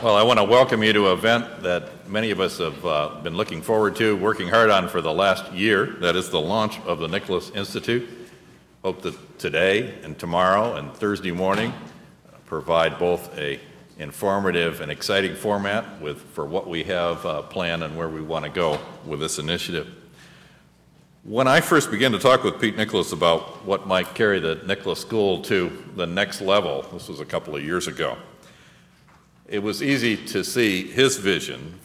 Well, I want to welcome you to an event that many of us have uh, been looking forward to, working hard on for the last year. That is the launch of the Nicholas Institute. Hope that today and tomorrow and Thursday morning provide both a informative and exciting format with, for what we have uh, planned and where we want to go with this initiative. When I first began to talk with Pete Nicholas about what might carry the Nicholas School to the next level, this was a couple of years ago, it was easy to see his vision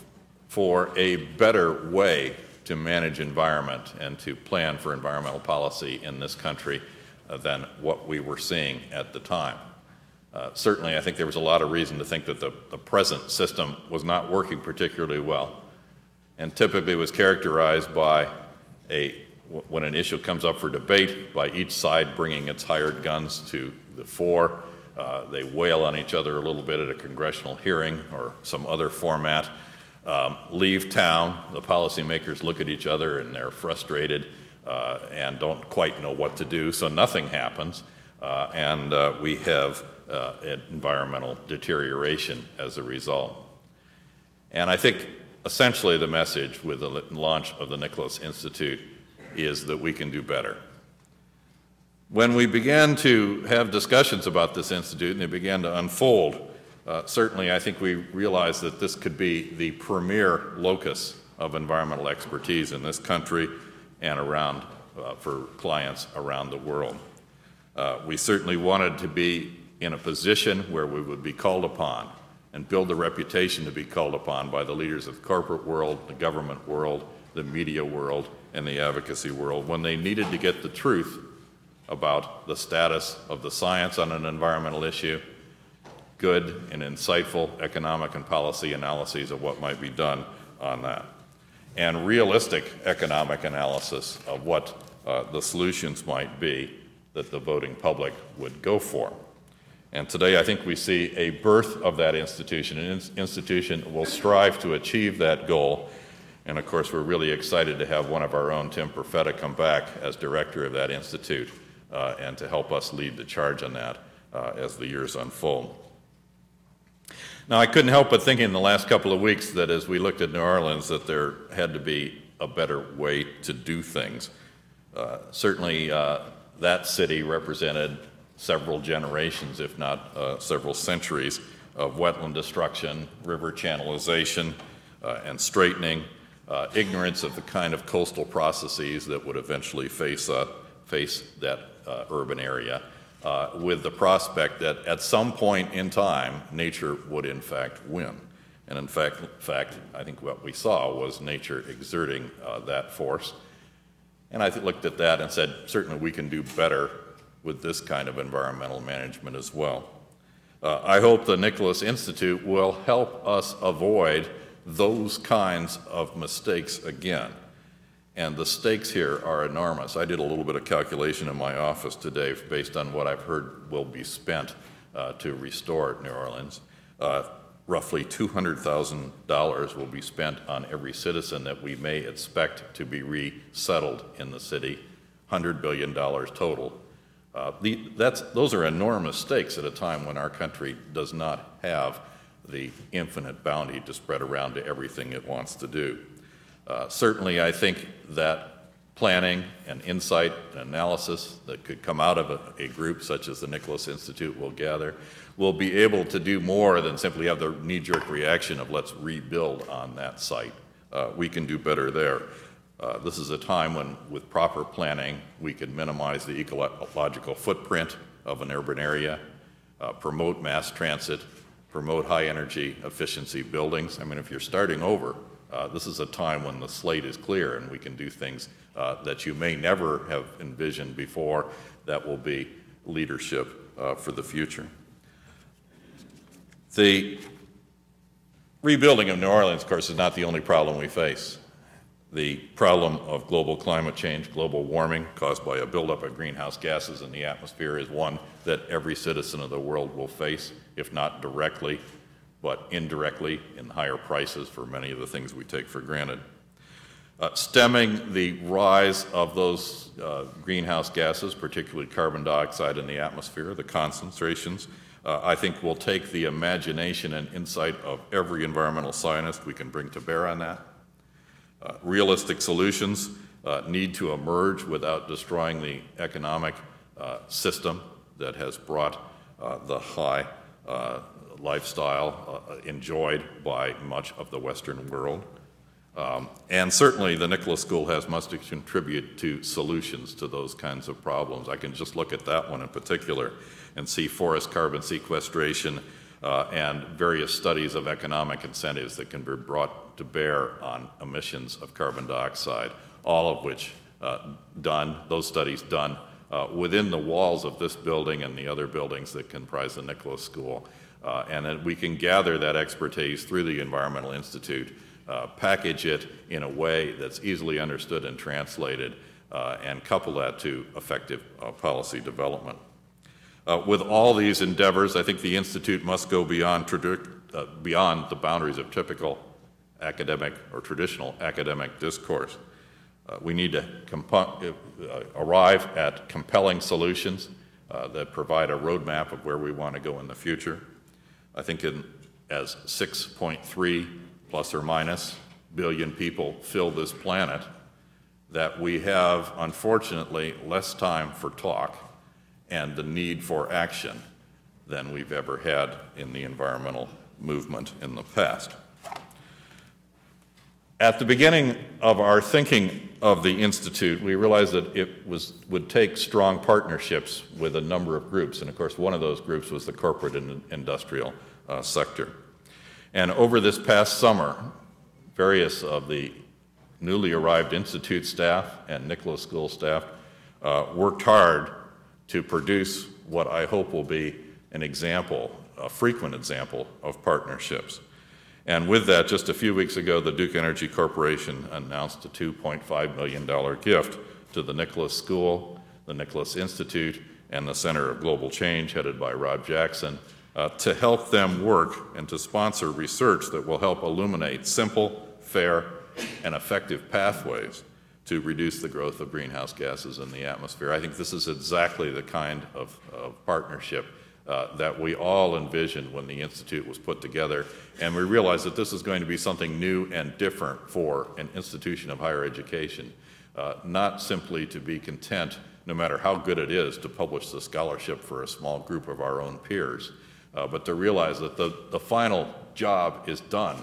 for a better way to manage environment and to plan for environmental policy in this country uh, than what we were seeing at the time. Uh, certainly, I think there was a lot of reason to think that the, the present system was not working particularly well and typically was characterized by a when an issue comes up for debate by each side bringing its hired guns to the fore uh, they wail on each other a little bit at a congressional hearing or some other format. Um, leave town, the policymakers look at each other and they're frustrated uh, and don't quite know what to do, so nothing happens. Uh, and uh, we have uh, environmental deterioration as a result. And I think essentially the message with the launch of the Nicholas Institute is that we can do better. When we began to have discussions about this institute and they began to unfold, uh, certainly I think we realized that this could be the premier locus of environmental expertise in this country and around uh, for clients around the world. Uh, we certainly wanted to be in a position where we would be called upon and build a reputation to be called upon by the leaders of the corporate world, the government world, the media world, and the advocacy world when they needed to get the truth about the status of the science on an environmental issue, good and insightful economic and policy analyses of what might be done on that, and realistic economic analysis of what uh, the solutions might be that the voting public would go for. And today, I think we see a birth of that institution. An institution will strive to achieve that goal. And of course, we're really excited to have one of our own, Tim Profeta, come back as director of that institute and to help us lead the charge on that uh, as the years unfold. Now, I couldn't help but thinking in the last couple of weeks that as we looked at New Orleans, that there had to be a better way to do things. Uh, certainly, uh, that city represented several generations, if not uh, several centuries, of wetland destruction, river channelization, uh, and straightening, ignorance of the kind of coastal processes that would eventually face, face that uh, urban area uh, with the prospect that at some point in time, nature would in fact win. And in fact, in fact I think what we saw was nature exerting uh, that force. And I looked at that and said, certainly we can do better with this kind of environmental management as well. Uh, I hope the Nicholas Institute will help us avoid those kinds of mistakes again. And the stakes here are enormous. I did a little bit of calculation in my office today based on what I've heard will be spent uh, to restore New Orleans. Uh, roughly $200,000 will be spent on every citizen that we may expect to be resettled in the city, $100 billion total. Uh, the, those are enormous stakes at a time when our country does not have the infinite bounty to spread around to everything it wants to do. Uh, certainly, I think that planning and insight and analysis that could come out of a, a, group such as the Nicholas Institute will gather will be able to do more than simply have the knee jerk reaction of let's rebuild on that site. Uh, we can do better there. Uh, this is a time when, with proper planning, we can minimize the ecological footprint of an urban area, uh, promote mass transit, promote high energy efficiency buildings. I mean, if you're starting over, uh, this is a time when the slate is clear and we can do things uh, that you may never have envisioned before that will be leadership uh, for the future. The rebuilding of New Orleans, of course, is not the only problem we face. The problem of global climate change, global warming caused by a buildup of greenhouse gases in the atmosphere, is one that every citizen of the world will face, if not directly, but indirectly in higher prices for many of the things we take for granted. Uh, stemming the rise of those uh, greenhouse gases, particularly carbon dioxide in the atmosphere, the concentrations, uh, I think will take the imagination and insight of every environmental scientist we can bring to bear on that. Uh, realistic solutions uh, need to emerge without destroying the economic uh, system that has brought the high uh, lifestyle enjoyed by much of the Western world. Um, and certainly the Nicholas School has much to contribute to solutions to those kinds of problems. I can just look at that one in particular and see forest carbon sequestration uh, and various studies of economic incentives that can be brought to bear on emissions of carbon dioxide, all of which uh, done, those studies done uh, within the walls of this building and the other buildings that comprise the Nicholas School. Uh, and that we can gather that expertise through the Environmental Institute, uh, package it in a way that's easily understood and translated, uh, and couple that to effective policy development. Uh, with all these endeavors, I think the Institute must go beyond, uh, beyond the boundaries of typical academic or traditional academic discourse. Uh, we need to uh, arrive at compelling solutions uh, that provide a roadmap of where we want to go in the future. I think in, as 6.3 plus or minus billion people fill this planet, that we have, unfortunately, less time for talk and the need for action than we've ever had in the environmental movement in the past. At the beginning of our thinking of the Institute, we realized that it was, would take strong partnerships with a number of groups. And of course, one of those groups was the corporate and industrial uh, sector. And over this past summer, various of the newly arrived Institute staff and Nicholas School staff uh, worked hard to produce what I hope will be an example, a frequent example of partnerships. And with that, just a few weeks ago, the Duke Energy Corporation announced a $2.5 million gift to the Nicholas School, the Nicholas Institute, and the Center of Global Change, headed by Rob Jackson, uh, to help them work and to sponsor research that will help illuminate simple, fair, and effective pathways to reduce the growth of greenhouse gases in the atmosphere. I think this is exactly the kind of, of partnership uh, that we all envisioned when the Institute was put together. And we realized that this is going to be something new and different for an institution of higher education, uh, not simply to be content, no matter how good it is, to publish the scholarship for a small group of our own peers, uh, but to realize that the, the final job is done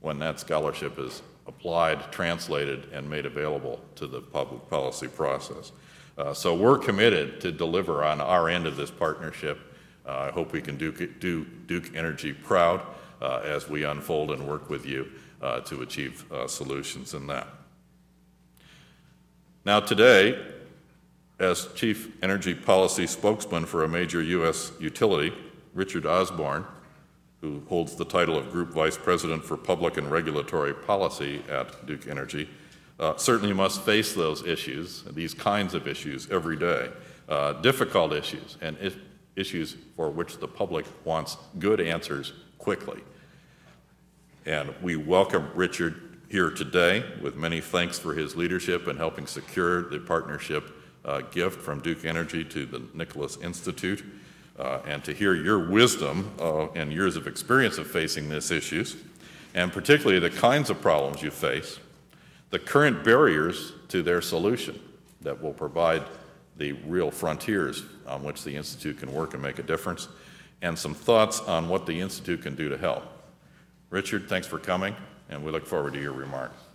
when that scholarship is applied, translated, and made available to the public policy process. Uh, so we're committed to deliver on our end of this partnership. Uh, I hope we can do, do Duke Energy proud uh, as we unfold and work with you uh, to achieve solutions in that. Now, today, as Chief Energy Policy Spokesman for a major U.S. utility, Richard Osborne who holds the title of Group Vice President for Public and Regulatory Policy at Duke Energy, uh, certainly must face those issues, these kinds of issues, every day. Uh, difficult issues, and issues for which the public wants good answers quickly. And we welcome Richard here today with many thanks for his leadership in helping secure the partnership uh, gift from Duke Energy to the Nicholas Institute uh, and to hear your wisdom uh, and years of experience of facing these issues, and particularly the kinds of problems you face, the current barriers to their solution that will provide the real frontiers on which the Institute can work and make a difference, and some thoughts on what the Institute can do to help. Richard, thanks for coming, and we look forward to your remarks.